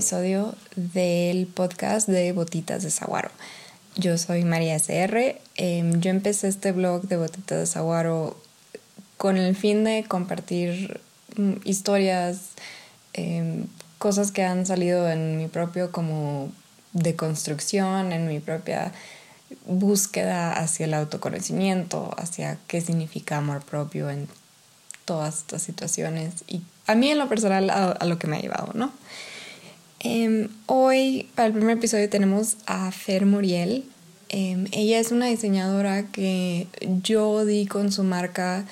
episodio del podcast de Botitas de Saguaro. Yo soy María SR. Em, yo empecé este blog de Botitas de Saguaro con el fin de compartir mm, historias, em, cosas que han salido en mi propio como de construcción, en mi propia búsqueda hacia el autoconocimiento, hacia qué significa amor propio en todas estas situaciones y a mí en lo personal a, lo que me ha llevado, ¿no? Em, hoy, para el primer episodio, tenemos a Fer Muriel. Em, ella es una diseñadora que yo di con su marca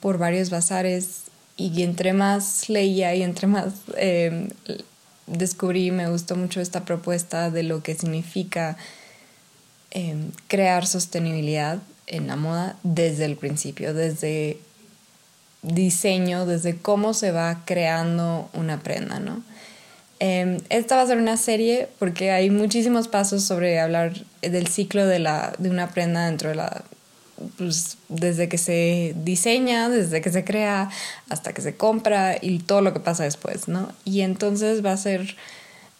por varios bazares y entre más leía y entre más em, descubrí, me gustó mucho esta propuesta de lo que significa crear sostenibilidad en la moda desde el principio, desde diseño, desde cómo se va creando una prenda, ¿no? Em, esta va a ser una serie porque hay muchísimos pasos sobre hablar del ciclo de, la, de una prenda dentro de la... Pues, desde que se diseña, desde que se crea, hasta que se compra y todo lo que pasa después, ¿no? Y entonces va a ser...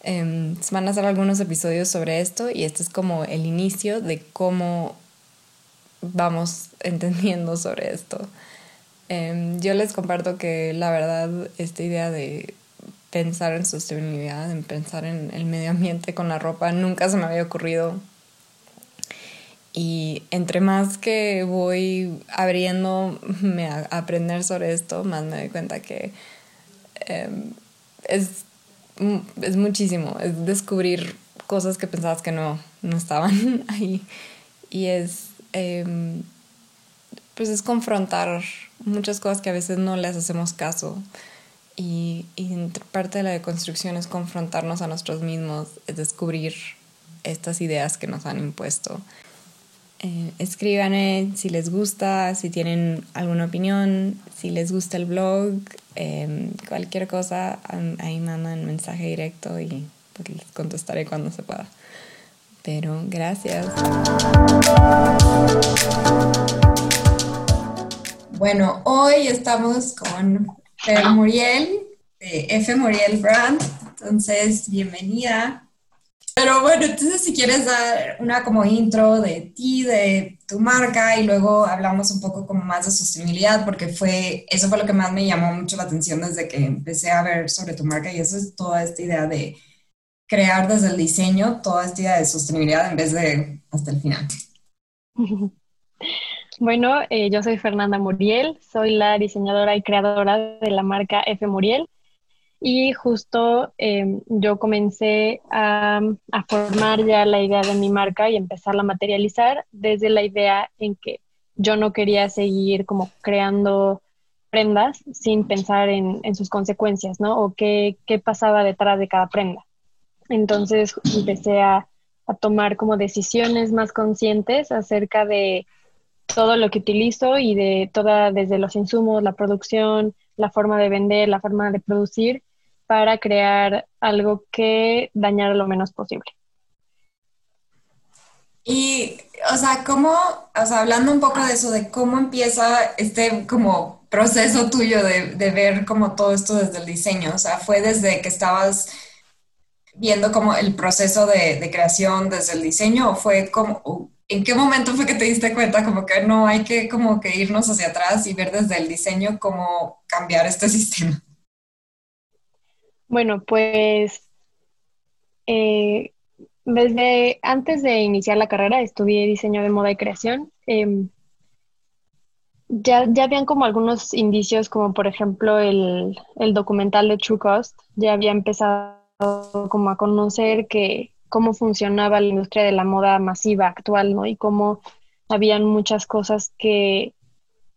Em, van a ser algunos episodios sobre esto y este es como el inicio de cómo vamos entendiendo sobre esto. Em, yo les comparto que la verdad esta idea de pensar en sostenibilidad, en pensar en el medio ambiente con la ropa, nunca se me había ocurrido. Y entre más que voy abriéndome a aprender sobre esto, más me doy cuenta que em, es, es muchísimo, es descubrir cosas que pensabas que no, no estaban ahí. Y es, em, pues es confrontar muchas cosas que a veces no les hacemos caso. Y, parte de la deconstrucción es confrontarnos a nosotros mismos, es descubrir estas ideas que nos han impuesto. Eh, escríbanme si les gusta, si tienen alguna opinión, si les gusta el blog, em, cualquier cosa, ahí mandan mensaje directo y pues, les contestaré cuando se pueda. Pero gracias. Bueno, hoy estamos con Fer Muriel, de F. Muriel Brand. Entonces, bienvenida. Pero bueno, entonces si quieres dar una como intro de ti, de tu marca y luego hablamos un poco como más de sostenibilidad porque fue, eso fue lo que más me llamó mucho la atención desde que empecé a ver sobre tu marca y eso es toda esta idea de crear desde el diseño toda esta idea de sostenibilidad en vez de hasta el final. Bueno, eh, yo soy Fernanda Muriel, soy la diseñadora y creadora de la marca F Muriel y justo em, yo comencé a, formar ya la idea de mi marca y empezarla a materializar desde la idea en que yo no quería seguir como creando prendas sin pensar en, sus consecuencias, ¿no? O qué, qué pasaba detrás de cada prenda. Entonces empecé a, a tomar como decisiones más conscientes acerca de todo lo que utilizo y de toda, desde los insumos, la producción, la forma de vender, la forma de producir, para crear algo que dañara lo menos posible. Y, o sea, ¿cómo, o sea, hablando un poco de eso, de cómo empieza este como proceso tuyo de, de ver como todo esto desde el diseño? O sea, ¿fue desde que estabas viendo como el proceso de, de creación desde el diseño o fue como, ¿en qué momento fue que te diste cuenta como que no hay que como que irnos hacia atrás y ver desde el diseño cómo cambiar este sistema? Bueno, pues eh, desde antes de iniciar la carrera estudié diseño de moda y creación. Em, ya, ya habían como algunos indicios, como por ejemplo el, el documental de True Cost, ya había empezado como a conocer que cómo funcionaba la industria de la moda masiva actual, ¿no? Y cómo habían muchas cosas que,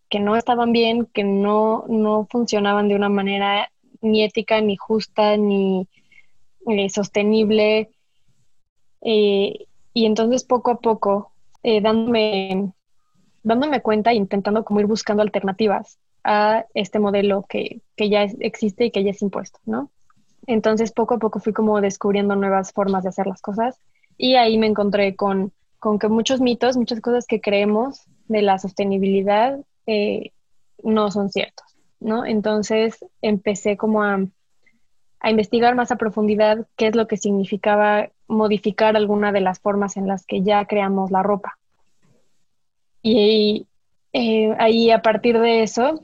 que no estaban bien, que no, no funcionaban de una manera ni ética, ni justa, ni eh, sostenible. Eh, y entonces poco a poco, eh, dándome, dándome cuenta e intentando como ir buscando alternativas a este modelo que, que ya existe y que ya es impuesto, ¿no? Entonces poco a poco fui como descubriendo nuevas formas de hacer las cosas y ahí me encontré con, que muchos mitos, muchas cosas que creemos de la sostenibilidad eh, no son ciertos, ¿no? Entonces empecé como a, a investigar más a profundidad qué es lo que significaba modificar alguna de las formas en las que ya creamos la ropa. Y eh, ahí a partir de eso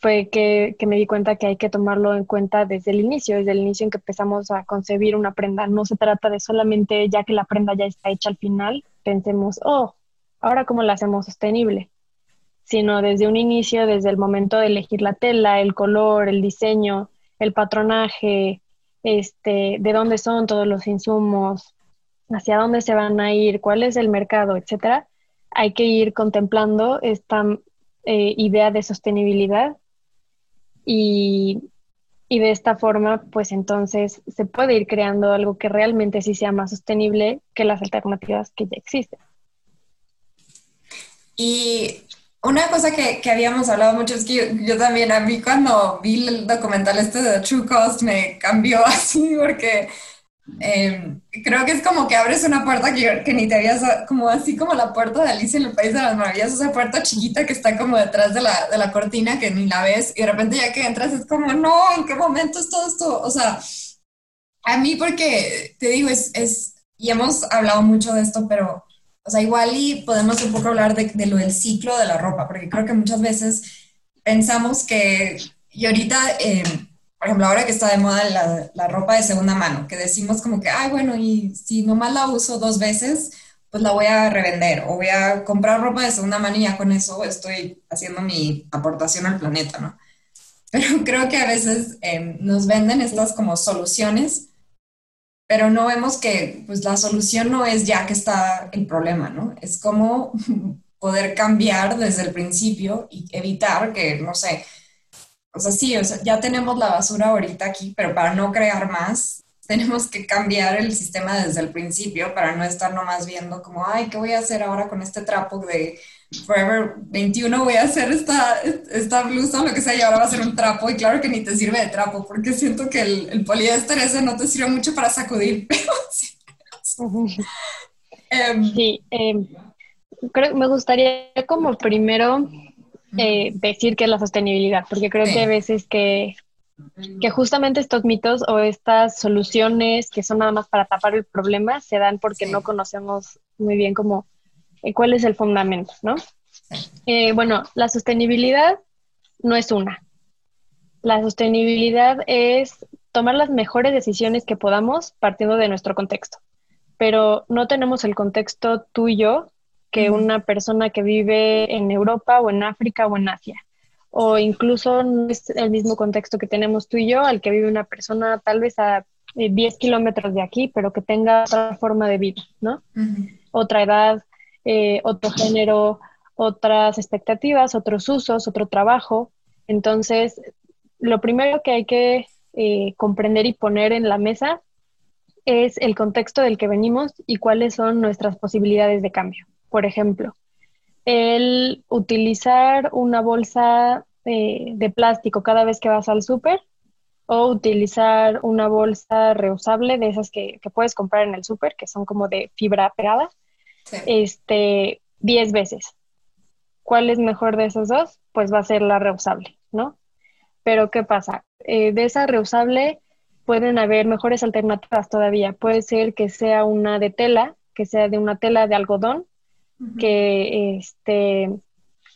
fue que, me di cuenta que hay que tomarlo en cuenta desde el inicio, desde el inicio en que empezamos a concebir una prenda. No se trata de solamente ya que la prenda ya está hecha al final, pensemos, oh, ahora cómo la hacemos sostenible, sino desde un inicio, desde el momento de elegir la tela, el color, el diseño, el patronaje, este, de dónde son todos los insumos, hacia dónde se van a ir, cuál es el mercado, etcétera, hay que ir contemplando esta eh, idea de sostenibilidad y, y, de esta forma, pues entonces se puede ir creando algo que realmente sí sea más sostenible que las alternativas que ya existen. Y una cosa que, que, habíamos hablado mucho es que yo, también, a mí cuando vi el documental este de True Cost me cambió así porque eh, creo que es como que abres una puerta que, que, ni te habías, como así como la puerta de Alicia en el País de las Maravillas, esa puerta chiquita que está como detrás de la, de la cortina que ni la ves y de repente ya que entras es como, no, ¿en qué momento es todo esto? O sea, a mí porque, te digo, es, es y hemos hablado mucho de esto, pero o sea, igual y podemos un poco hablar de, de, lo del ciclo de la ropa, porque creo que muchas veces pensamos que, y ahorita, eh, por ejemplo, ahora que está de moda la, la, ropa de segunda mano, que decimos como que, ay, bueno, y si nomás la uso dos veces, pues la voy a revender o voy a comprar ropa de segunda mano y ya con eso estoy haciendo mi aportación al planeta, ¿no? Pero creo que a veces eh, nos venden estas como soluciones pero no vemos que pues la solución no es ya que está el problema, ¿no? Es como poder cambiar desde el principio y evitar que, no sé, o sea, sí, o sea, ya tenemos la basura ahorita aquí, pero para no crear más, tenemos que cambiar el sistema desde el principio para no estar nomás viendo como, ay, ¿qué voy a hacer ahora con este trapo de Forever 21 voy a hacer esta, esta blusa o lo que sea y ahora va a ser un trapo y claro que ni te sirve de trapo porque siento que el, el poliéster ese no te sirve mucho para sacudir em, sí, em, creo, me gustaría como primero eh, decir que es la sostenibilidad porque creo que hay veces que, que justamente estos mitos o estas soluciones que son nada más para tapar el problema se dan porque no conocemos muy bien cómo eh, cuál es el fundamento, ¿no? Eh, bueno, la sostenibilidad no es una. La sostenibilidad es tomar las mejores decisiones que podamos partiendo de nuestro contexto. Pero no tenemos el contexto tú y yo que una persona que vive en Europa o en África o en Asia. O incluso no es el mismo contexto que tenemos tú y yo, al que vive una persona tal vez a 10 eh, kilómetros de aquí, pero que tenga otra forma de vida, ¿no? Otra edad, eh, otro género, otras expectativas, otros usos, otro trabajo. Entonces, lo primero que hay que eh, comprender y poner en la mesa es el contexto del que venimos y cuáles son nuestras posibilidades de cambio. Por ejemplo, el utilizar una bolsa de plástico cada vez que vas al súper o utilizar una bolsa reusable de esas que, que puedes comprar en el súper, que son como de fibra pegada, este, 10 veces. ¿Cuál es mejor de esos dos? Pues va a ser la reusable, ¿no? Pero ¿qué pasa? Eh, de esa reusable pueden haber mejores alternativas todavía. Puede ser que sea una de tela, que sea de una tela de algodón, que, este,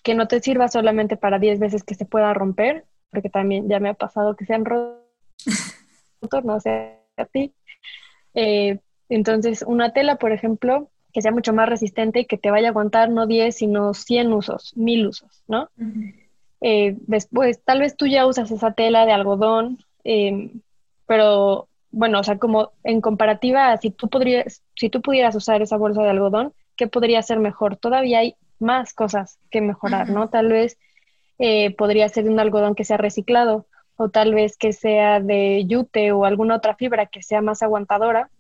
que no te sirva solamente para 10 veces que se pueda romper, porque también ya me ha pasado que se han roto, no sé a ti. Eh, entonces, una tela, por ejemplo, que sea mucho más resistente y que te vaya a aguantar no 10, sino 100 usos, 1000 usos, ¿no? Eh, después, tal vez tú ya usas esa tela de algodón, em, pero bueno, o sea, como en comparativa, si tú, podrías, si tú pudieras usar esa bolsa de algodón, ¿qué podría ser mejor? Todavía hay más cosas que mejorar, ¿no? Tal vez eh, podría ser un algodón que sea reciclado o tal vez que sea de yute o alguna otra fibra que sea más aguantadora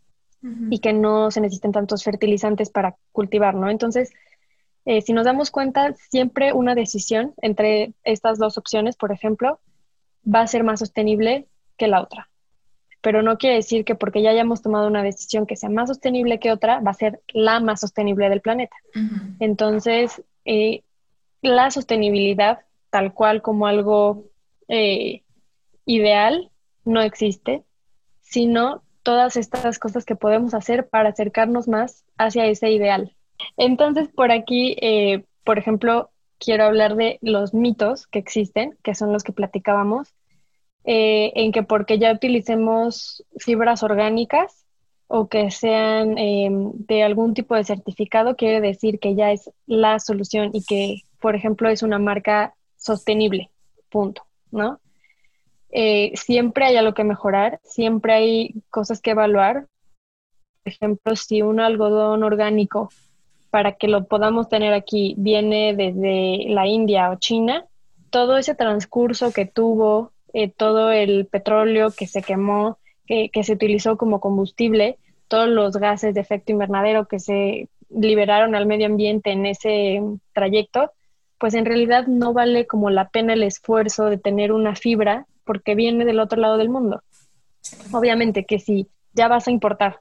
y que no se necesiten tantos fertilizantes para cultivar, ¿no? Entonces, eh, si nos damos cuenta, siempre una decisión entre estas dos opciones, por ejemplo, va a ser más sostenible que la otra. Pero no quiere decir que porque ya hayamos tomado una decisión que sea más sostenible que otra, va a ser la más sostenible del planeta. Entonces, eh, la sostenibilidad, tal cual como algo eh, ideal, no existe sino todas estas cosas que podemos hacer para acercarnos más hacia ese ideal. Entonces, por aquí, eh, por ejemplo, quiero hablar de los mitos que existen, que son los que platicábamos, eh, en que porque ya utilicemos fibras orgánicas o que sean em, de algún tipo de certificado, quiere decir que ya es la solución y que, por ejemplo, es una marca sostenible, punto, ¿no? Eh, siempre hay algo que mejorar, siempre hay cosas que evaluar. Por ejemplo, si un algodón orgánico, para que lo podamos tener aquí, viene desde la India o China, todo ese transcurso que tuvo, eh, todo el petróleo que se quemó, que, se utilizó como combustible, todos los gases de efecto invernadero que se liberaron al medio ambiente en ese trayecto, pues en realidad no vale como la pena el esfuerzo de tener una fibra porque viene del otro lado del mundo. Obviamente que si ya vas a importar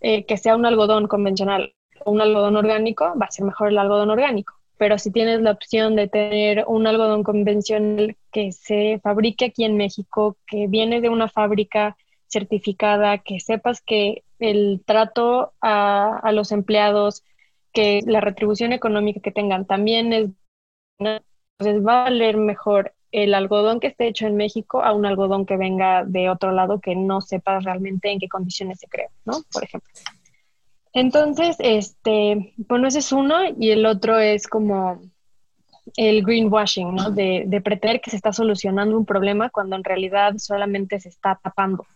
eh, que sea un algodón convencional o un algodón orgánico, va a ser mejor el algodón orgánico. Pero si tienes la opción de tener un algodón convencional que se fabrique aquí en México, que viene de una fábrica certificada, que sepas que el trato a, a los empleados, que la retribución económica que tengan también es, entonces va a valer mejor el algodón que esté hecho en México a un algodón que venga de otro lado que no sepas realmente en qué condiciones se crea, ¿no? Por ejemplo. Entonces, este, bueno, ese es uno y el otro es como el greenwashing, ¿no? De, de pretender que se está solucionando un problema cuando en realidad solamente se está tapando.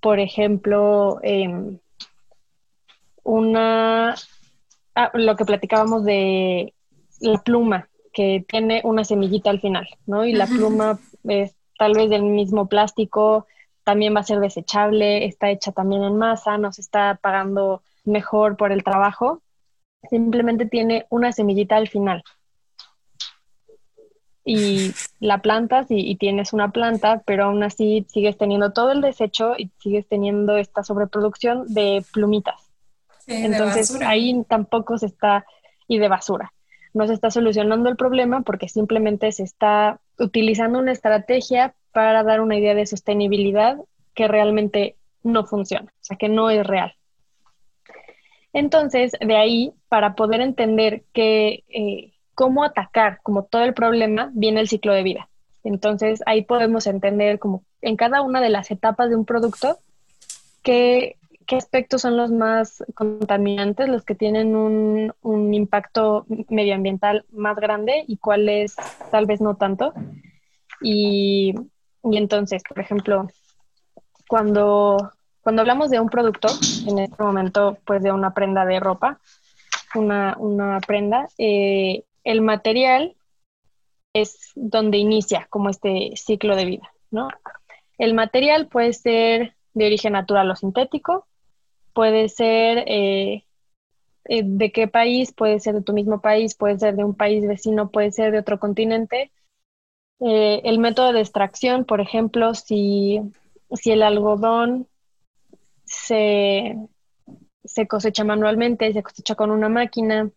Por ejemplo, em, una, ah, lo que platicábamos de la pluma, que tiene una semillita al final, ¿no? Y la pluma es tal vez del mismo plástico, también va a ser desechable, está hecha también en masa, nos está pagando mejor por el trabajo, simplemente tiene una semillita al final. Y la plantas y, tienes una planta, pero aún así sigues teniendo todo el desecho y sigues teniendo esta sobreproducción de plumitas. Entonces ahí tampoco se está, y de basura no se está solucionando el problema porque simplemente se está utilizando una estrategia para dar una idea de sostenibilidad que realmente no funciona, o sea, que no es real. Entonces, de ahí, para poder entender que, eh, cómo atacar como todo el problema, viene el ciclo de vida. Entonces, ahí podemos entender como en cada una de las etapas de un producto qué aspectos son los más contaminantes, los que tienen un, impacto medioambiental más grande y cuáles tal vez no tanto. Y, entonces, por ejemplo, cuando, cuando hablamos de un producto, en este momento, pues de una prenda de ropa, una, prenda, eh, el material es donde inicia como este ciclo de vida, ¿no? El material puede ser de origen natural o sintético, puede ser eh, eh, de qué país, puede ser de tu mismo país, puede ser de un país vecino, puede ser de otro continente. Eh, el método de extracción, por ejemplo, si, si el algodón se, se, cosecha manualmente, se cosecha con una máquina,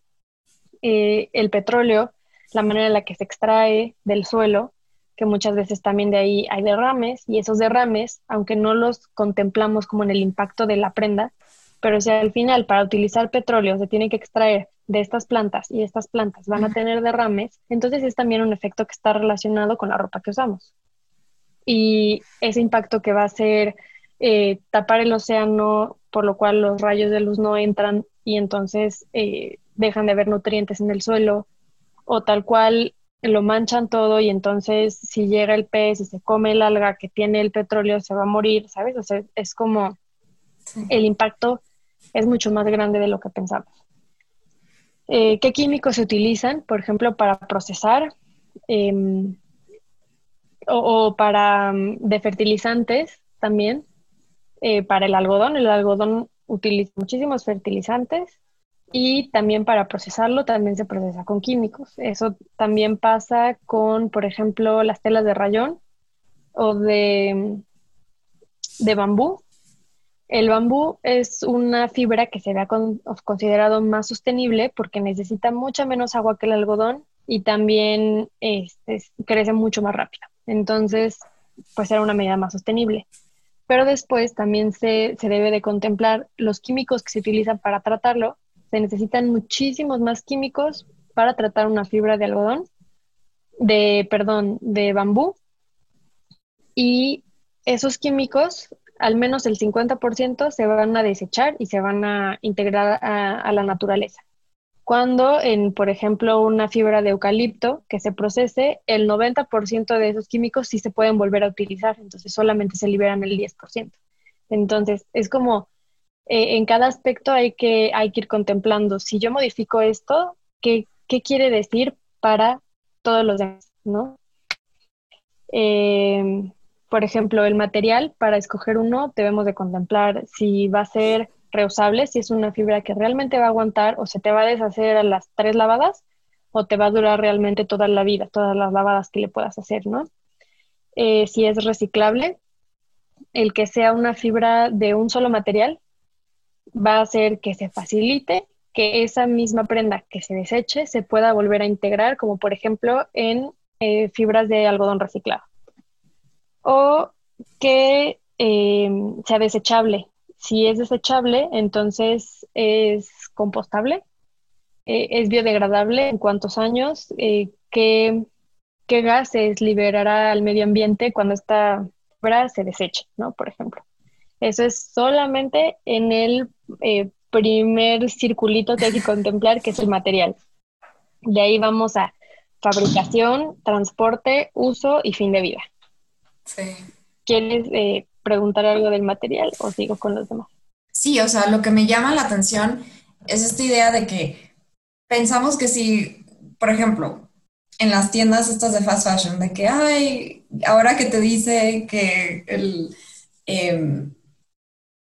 el petróleo, la manera en la que se extrae del suelo, que muchas veces también de ahí hay derrames y esos derrames, aunque no los contemplamos como en el impacto de la prenda, pero si al final para utilizar petróleo se tiene que extraer de estas plantas y estas plantas van a tener derrames, entonces es también un efecto que está relacionado con la ropa que usamos. Y ese impacto que va a ser eh, tapar el océano, por lo cual los rayos de luz no entran y entonces eh, dejan de haber nutrientes en el suelo, o tal cual lo manchan todo y entonces si llega el pez y se come el alga que tiene el petróleo se va a morir, ¿sabes? O sea, es como el impacto es mucho más grande de lo que pensamos. Eh, ¿Qué químicos se utilizan, por ejemplo, para procesar em, o, para mm, de fertilizantes también? Eh, para el algodón, el algodón utiliza muchísimos fertilizantes y también para procesarlo también se procesa con químicos. Eso también pasa con, por ejemplo, las telas de rayón o de, de bambú. El bambú es una fibra que se ve considerado más sostenible porque necesita mucha menos agua que el algodón y también este, crece mucho más rápido. Entonces, pues era una medida más sostenible. Pero después también se, se debe de contemplar los químicos que se utilizan para tratarlo. Se necesitan muchísimos más químicos para tratar una fibra de algodón, de, perdón, de bambú. Y esos químicos, al menos el 50%, se van a desechar y se van a integrar a la naturaleza cuando en, por ejemplo, una fibra de eucalipto que se procese, el 90% de esos químicos sí se pueden volver a utilizar, entonces solamente se liberan el 10%. Entonces, es como eh, en cada aspecto hay que, hay que ir contemplando, si yo modifico esto, ¿qué, qué quiere decir para todos los demás? ¿no? Em, por ejemplo, el material, para escoger uno, debemos de contemplar si va a ser reusable, si es una fibra que realmente va a aguantar o se te va a deshacer a las tres lavadas o te va a durar realmente toda la vida, todas las lavadas que le puedas hacer, ¿no? Eh, si es reciclable, el que sea una fibra de un solo material va a hacer que se facilite que esa misma prenda que se deseche se pueda volver a integrar, como por ejemplo en eh, fibras de algodón reciclado. O que eh, sea desechable, si es desechable, entonces es compostable, eh, es biodegradable en cuántos años, eh, ¿qué, gases liberará al medio ambiente cuando esta fibra se deseche, ¿no? Por ejemplo. Eso es solamente en el eh, primer circulito que hay que contemplar, que es el material. De ahí vamos a fabricación, transporte, uso y fin de vida. Sí. ¿Quieres preguntar algo del material o sigo con los demás? Sí, o sea, lo que me llama la atención es esta idea de que pensamos que si, por ejemplo, en las tiendas estas de fast fashion, de que, ay, ahora que te dice que el, em,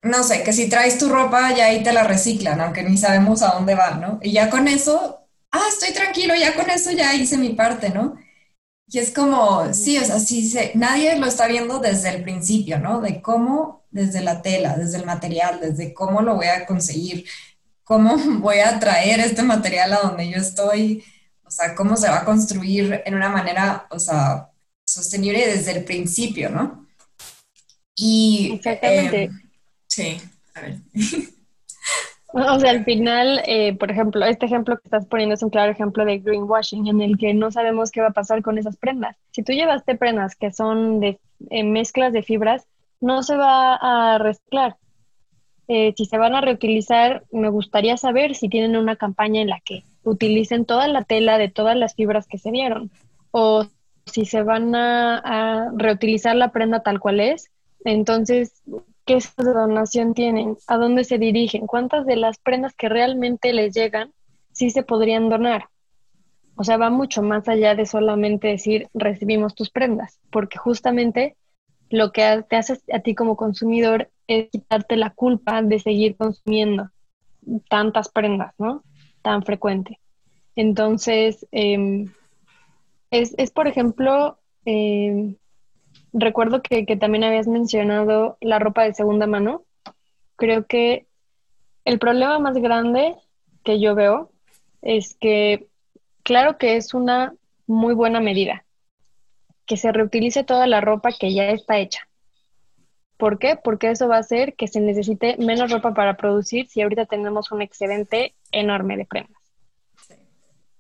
no sé, que si traes tu ropa ya ahí te la reciclan, aunque ni sabemos a dónde va, ¿no? Y ya con eso, ah, estoy tranquilo, ya con eso ya hice mi parte, ¿no? Y es como, sí, o sea, sí, nadie lo está viendo desde el principio, ¿no? De cómo, desde la tela, desde el material, desde cómo lo voy a conseguir, cómo voy a traer este material a donde yo estoy, o sea, cómo se va a construir en una manera, o sea, sostenible desde el principio, ¿no? Y... Exactamente. Em, sí, a ver. O sea, al final, eh, por ejemplo, este ejemplo que estás poniendo es un claro ejemplo de greenwashing, en el que no sabemos qué va a pasar con esas prendas. Si tú llevaste prendas que son de eh, mezclas de fibras, no se va a reciclar. Eh, si se van a reutilizar, me gustaría saber si tienen una campaña en la que utilicen toda la tela de todas las fibras que se dieron, o si se van a reutilizar la prenda tal cual es. Entonces, qué de donación tienen, a dónde se dirigen, cuántas de las prendas que realmente les llegan sí se podrían donar. O sea, va mucho más allá de solamente decir recibimos tus prendas, porque justamente lo que te hace a ti como consumidor es quitarte la culpa de seguir consumiendo tantas prendas, ¿no? Tan frecuente. Entonces, em, es, es, por ejemplo, eh, recuerdo que, también habías mencionado la ropa de segunda mano. Creo que el problema más grande que yo veo es que, claro que es una muy buena medida, que se reutilice toda la ropa que ya está hecha. ¿Por qué? Porque eso va a hacer que se necesite menos ropa para producir si ahorita tenemos un excedente enorme de prendas.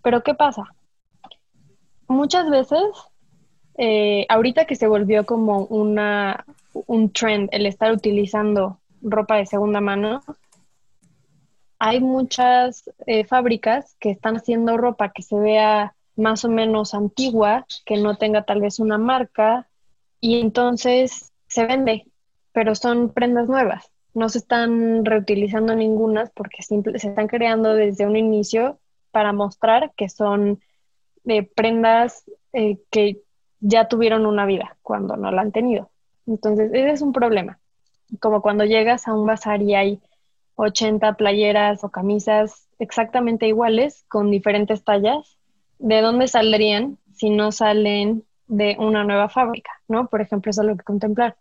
Pero ¿qué pasa? Muchas veces eh, ahorita que se volvió como una, un trend el estar utilizando ropa de segunda mano, hay muchas eh, fábricas que están haciendo ropa que se vea más o menos antigua, que no tenga tal vez una marca, y entonces se vende, pero son prendas nuevas. No se están reutilizando ninguna porque simple, se están creando desde un inicio para mostrar que son eh, prendas que ya tuvieron una vida cuando no la han tenido. Entonces, ese es un problema. Como cuando llegas a un bazar y hay 80 playeras o camisas exactamente iguales con diferentes tallas, ¿de dónde saldrían si no salen de una nueva fábrica? ¿no? Por ejemplo, eso es lo que contemplar.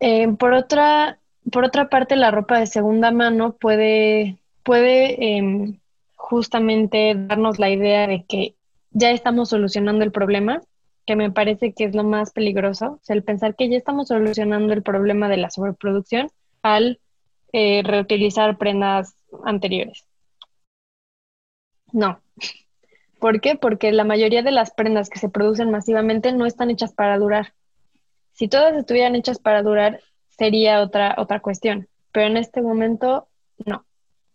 Eh, por, otra, por otra parte, la ropa de segunda mano puede, puede em, justamente darnos la idea de que ya estamos solucionando el problema que me parece que es lo más peligroso, es el pensar que ya estamos solucionando el problema de la sobreproducción al eh, reutilizar prendas anteriores. No. ¿Por qué? Porque la mayoría de las prendas que se producen masivamente no están hechas para durar. Si todas estuvieran hechas para durar, sería otra, otra cuestión. Pero en este momento, no.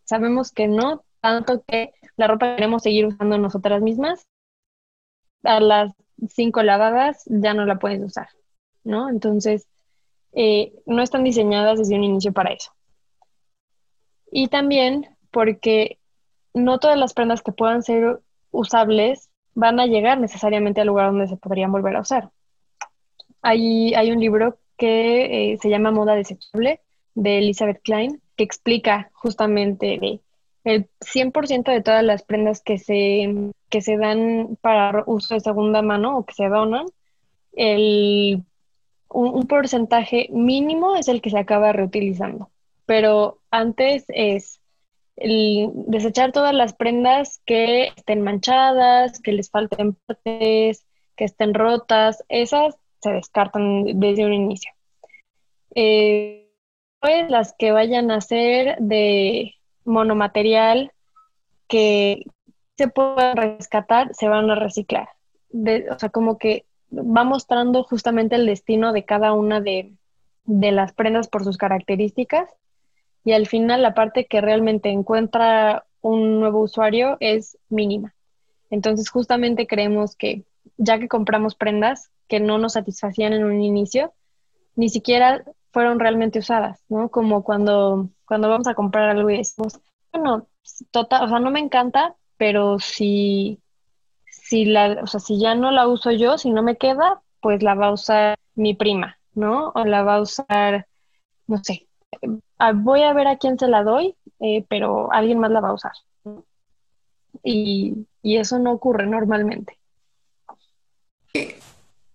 Sabemos que no, tanto que la ropa que queremos seguir usando nosotras mismas, a las cinco lavadas ya no la puedes usar, ¿no? Entonces, eh, no están diseñadas desde un inicio para eso. Y también porque no todas las prendas que puedan ser usables van a llegar necesariamente al lugar donde se podrían volver a usar. Hay, hay un libro que eh, se llama Moda Desechable de Elizabeth Klein que explica justamente de el 100% de todas las prendas que se, que se dan para uso de segunda mano o que se donan, el, un, porcentaje mínimo es el que se acaba reutilizando. Pero antes es el desechar todas las prendas que estén manchadas, que les falten partes, que estén rotas, esas se descartan desde un inicio. Eh, pues las que vayan a ser de monomaterial que se puedan rescatar, se van a reciclar. o sea, como que va mostrando justamente el destino de cada una de, de las prendas por sus características y al final la parte que realmente encuentra un nuevo usuario es mínima. Entonces justamente creemos que ya que compramos prendas que no nos satisfacían en un inicio, ni siquiera fueron realmente usadas, ¿no? Como cuando, cuando vamos a comprar algo y decimos, bueno, total, o sea, no me encanta, pero si, si la, o sea, si ya no la uso yo, si no me queda, pues la va a usar mi prima, ¿no? O la va a usar, no sé, voy a ver a quién se la doy, eh, pero alguien más la va a usar. Y, y eso no ocurre normalmente.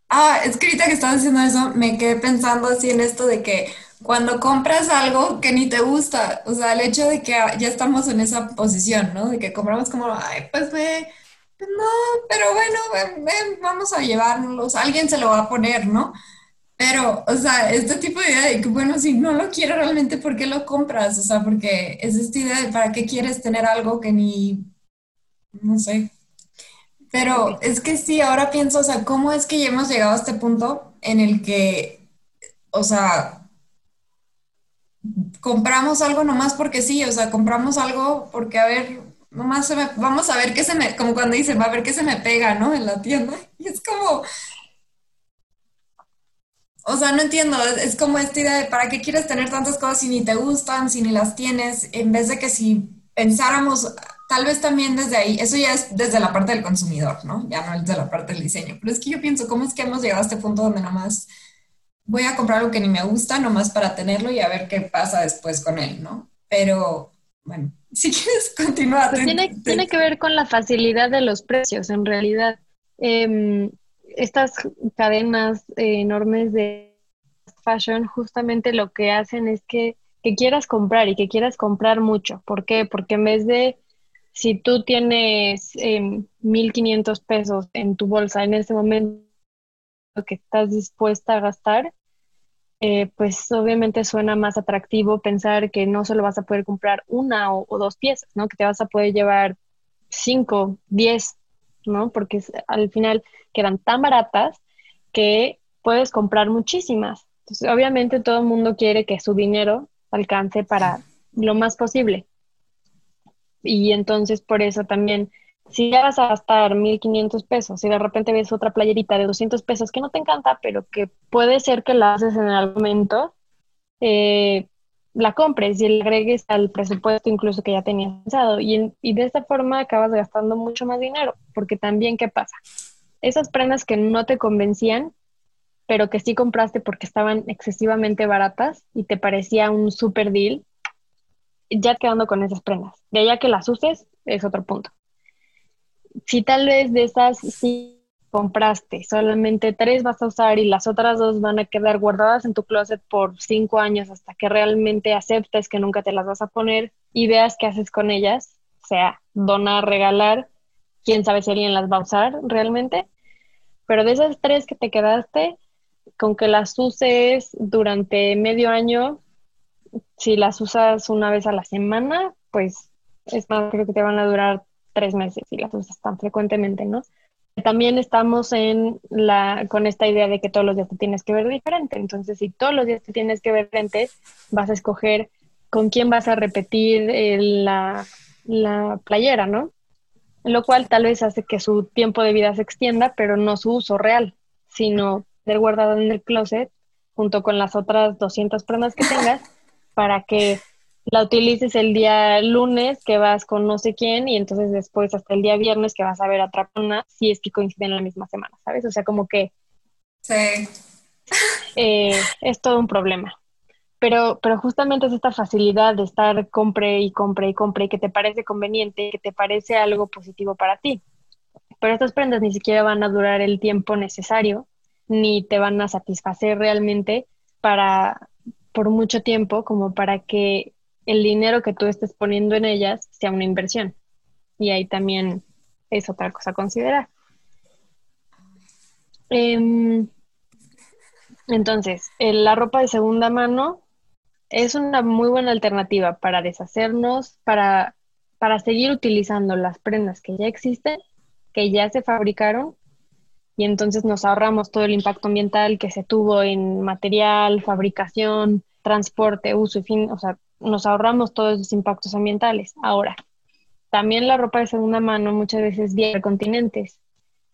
Ah, es que ahorita que estaba diciendo eso, me quedé pensando así en esto de que cuando compras algo que ni te gusta, o sea, el hecho de que ya estamos en esa posición, ¿no? De que compramos como, ay, pues ve, pues no, pero bueno, ven, vamos a llevárnoslos, alguien se lo va a poner, ¿no? Pero, o sea, este tipo de idea de que, bueno, si no lo quiero realmente, ¿por qué lo compras? O sea, porque es esta idea de para qué quieres tener algo que ni, no sé, pero es que sí, ahora pienso, o sea, ¿cómo es que ya hemos llegado a este punto en el que, o sea, compramos algo nomás porque sí, o sea, compramos algo porque, a ver, nomás se me, vamos a ver qué se me, como cuando dicen, va a ver qué se me pega, ¿no? En la tienda. Y es como, o sea, no entiendo, es como esta idea de, ¿para qué quieres tener tantas cosas si ni te gustan, si ni las tienes? En vez de que si pensáramos tal vez también desde ahí, eso ya es desde la parte del consumidor, ¿no? Ya no es de la parte del diseño. Pero es que yo pienso, ¿cómo es que hemos llegado a este punto donde nomás voy a comprar algo que ni me gusta, nomás para tenerlo y a ver qué pasa después con él, ¿no? Pero, bueno, si quieres continuar. Pues tiene, tiene, que ver con la facilidad de los precios, en realidad. Em, estas cadenas eh, enormes de fashion justamente lo que hacen es que, que quieras comprar y que quieras comprar mucho. ¿Por qué? Porque en vez de si tú tienes eh, 1.500 pesos en tu bolsa en ese momento que estás dispuesta a gastar, eh, pues obviamente suena más atractivo pensar que no solo vas a poder comprar una o, dos piezas, ¿no? Que te vas a poder llevar cinco, diez, ¿no? Porque al final quedan tan baratas que puedes comprar muchísimas. Entonces, obviamente todo el mundo quiere que su dinero alcance para lo más posible. Y entonces por eso también, si ya vas a gastar 1.500 pesos y de repente ves otra playerita de 200 pesos que no te encanta, pero que puede ser que la haces en algún momento, eh, la compres y le agregues al presupuesto incluso que ya tenías pensado. Y, y de esta forma acabas gastando mucho más dinero, porque también, ¿qué pasa? Esas prendas que no te convencían, pero que sí compraste porque estaban excesivamente baratas y te parecía un super deal, ya quedando con esas prendas. De allá que las uses es otro punto. Si tal vez de esas sí compraste, solamente tres vas a usar y las otras dos van a quedar guardadas en tu closet por cinco años hasta que realmente aceptes que nunca te las vas a poner y veas qué haces con ellas, sea donar, regalar, quién sabe si alguien las va a usar realmente, Pero de esas tres que te quedaste, con que las uses durante medio año, si las usas una vez a la semana, pues es más, creo que te van a durar tres meses si las usas tan frecuentemente, ¿no? También estamos en la, con esta idea de que todos los días te tienes que ver diferente. Entonces, si todos los días te tienes que ver diferente, vas a escoger con quién vas a repetir eh, la, la playera, ¿no? Lo cual tal vez hace que su tiempo de vida se extienda, pero no su uso real, sino ser guardado en el closet junto con las otras 200 prendas que tengas para que la utilices el día lunes que vas con no sé quién y entonces después hasta el día viernes que vas a ver a otra persona si es que coinciden en la misma semana, ¿sabes? O sea, como que sí. Eh, es todo un problema. Pero, pero justamente es esta facilidad de estar compre y compre y compre y que te parece conveniente, que te parece algo positivo para ti. Pero estas prendas ni siquiera van a durar el tiempo necesario, ni te van a satisfacer realmente para por mucho tiempo como para que el dinero que tú estés poniendo en ellas sea una inversión. Y ahí también es otra cosa a considerar. Em, entonces, la ropa de segunda mano es una muy buena alternativa para deshacernos, para, para seguir utilizando las prendas que ya existen, que ya se fabricaron, y entonces nos ahorramos todo el impacto ambiental que se tuvo en material, fabricación, transporte, uso y fin, o sea, nos ahorramos todos esos impactos ambientales. Ahora, también la ropa de segunda mano muchas veces viene de continentes.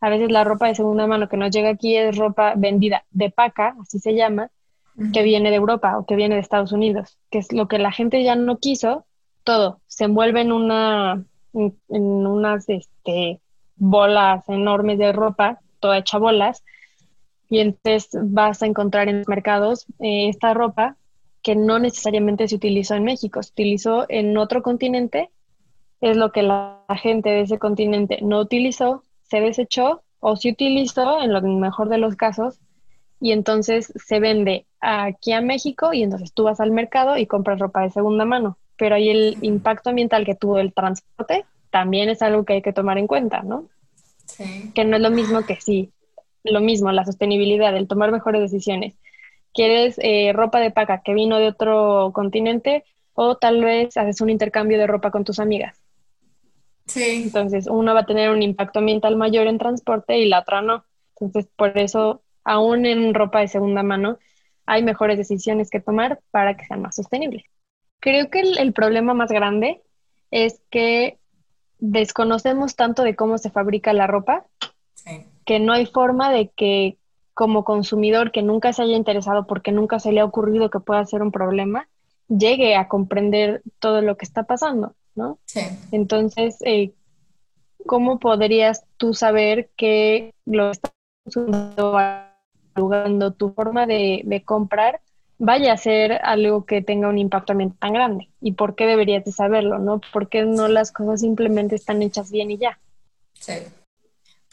A veces la ropa de segunda mano que nos llega aquí es ropa vendida de paca, así se llama, que viene de Europa o que viene de Estados Unidos, que es lo que la gente ya no quiso, todo se envuelve en una en, unas este, bolas enormes de ropa, toda hecha bolas, y entonces vas a encontrar en los mercados eh, esta ropa que no necesariamente se utilizó en México, se utilizó en otro continente, es lo que la, gente de ese continente no utilizó, se desechó o se utilizó en lo mejor de los casos y entonces se vende aquí a México y entonces tú vas al mercado y compras ropa de segunda mano, pero ahí el impacto ambiental que tuvo el transporte también es algo que hay que tomar en cuenta, ¿no? Sí. Que no es lo mismo que sí, lo mismo, la sostenibilidad, el tomar mejores decisiones quieres eh, ropa de paca que vino de otro continente o tal vez haces un intercambio de ropa con tus amigas. Sí. Entonces, una va a tener un impacto ambiental mayor en transporte y la otra no. Entonces, por eso, aún en ropa de segunda mano, hay mejores decisiones que tomar para que sean más sostenibles. Creo que el, el problema más grande es que desconocemos tanto de cómo se fabrica la ropa sí. que no hay forma de que como consumidor que nunca se haya interesado porque nunca se le ha ocurrido que pueda ser un problema, llegue a comprender todo lo que está pasando, ¿no? Sí. Entonces, eh, ¿cómo podrías tú saber que lo que estás consumiendo, tu forma de, de, comprar, vaya a ser algo que tenga un impacto ambiental tan grande? ¿Y por qué deberías de saberlo, no? ¿Por qué no las cosas simplemente están hechas bien y ya? Sí.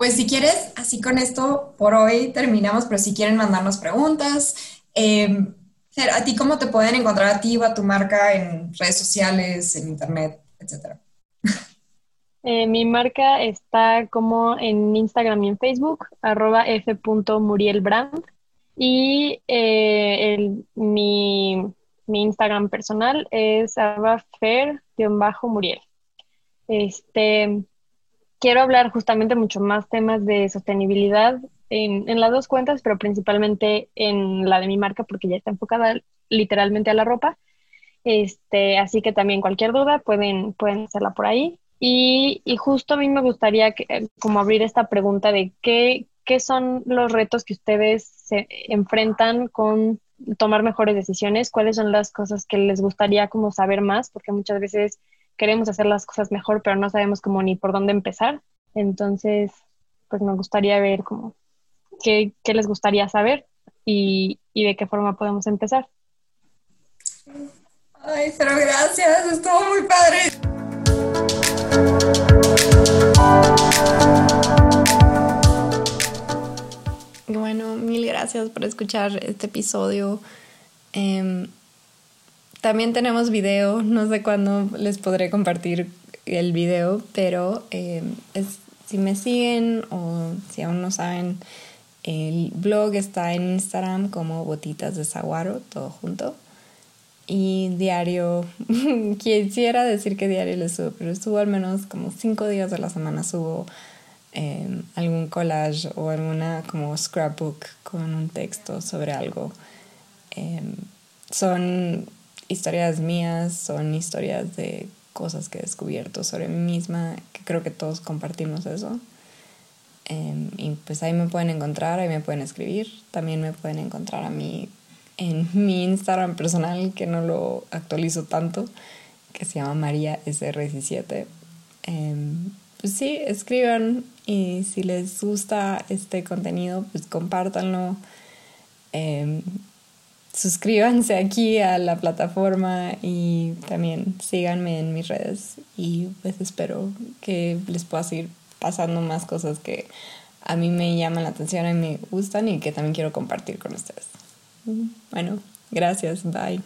Pues si quieres, así con esto por hoy terminamos, pero si quieren mandarnos preguntas, eh, ¿a ti cómo te pueden encontrar a ti o a tu marca en redes sociales, en internet, etcétera? Eh, mi marca está como en Instagram y en Facebook, arroba f.murielbrand. Y eh, mi, mi, Instagram personal es arroba fer-muriel. Este, quiero hablar justamente mucho más temas de sostenibilidad en, en, las dos cuentas, pero principalmente en la de mi marca porque ya está enfocada literalmente a la ropa. Este, así que también cualquier duda pueden, pueden hacerla por ahí. Y, y justo a mí me gustaría que, como abrir esta pregunta de qué, qué son los retos que ustedes se enfrentan con tomar mejores decisiones, cuáles son las cosas que les gustaría como saber más, porque muchas veces queremos hacer las cosas mejor, pero no sabemos cómo ni por dónde empezar. Entonces, pues me gustaría ver cómo qué, qué les gustaría saber y, y, de qué forma podemos empezar. Ay, pero gracias, estuvo muy padre. Bueno, mil gracias por escuchar este episodio. Eh, también tenemos video, no sé cuándo les podré compartir el video, pero eh, si me siguen o si aún no saben, El blog está en Instagram como Botitas de Saguaro, todo junto. Y diario, quisiera decir que diario le subo, pero subo al menos como cinco días de la semana, subo em, algún collage o alguna como scrapbook con un texto sobre algo. Em, son historias mías, son historias de cosas que he descubierto sobre mí misma, que creo que todos compartimos eso. Em, y pues ahí me pueden encontrar, ahí me pueden escribir. También me pueden encontrar a mí en mi Instagram personal, que no lo actualizo tanto, que se llama María SR17. Em, pues sí, escriban y si les gusta este contenido, pues compártanlo. Em, suscríbanse aquí a la plataforma y también síganme en mis redes y pues espero que les pueda seguir pasando más cosas que a mí me llaman la atención y me gustan y que también quiero compartir con ustedes. Bueno, gracias, bye.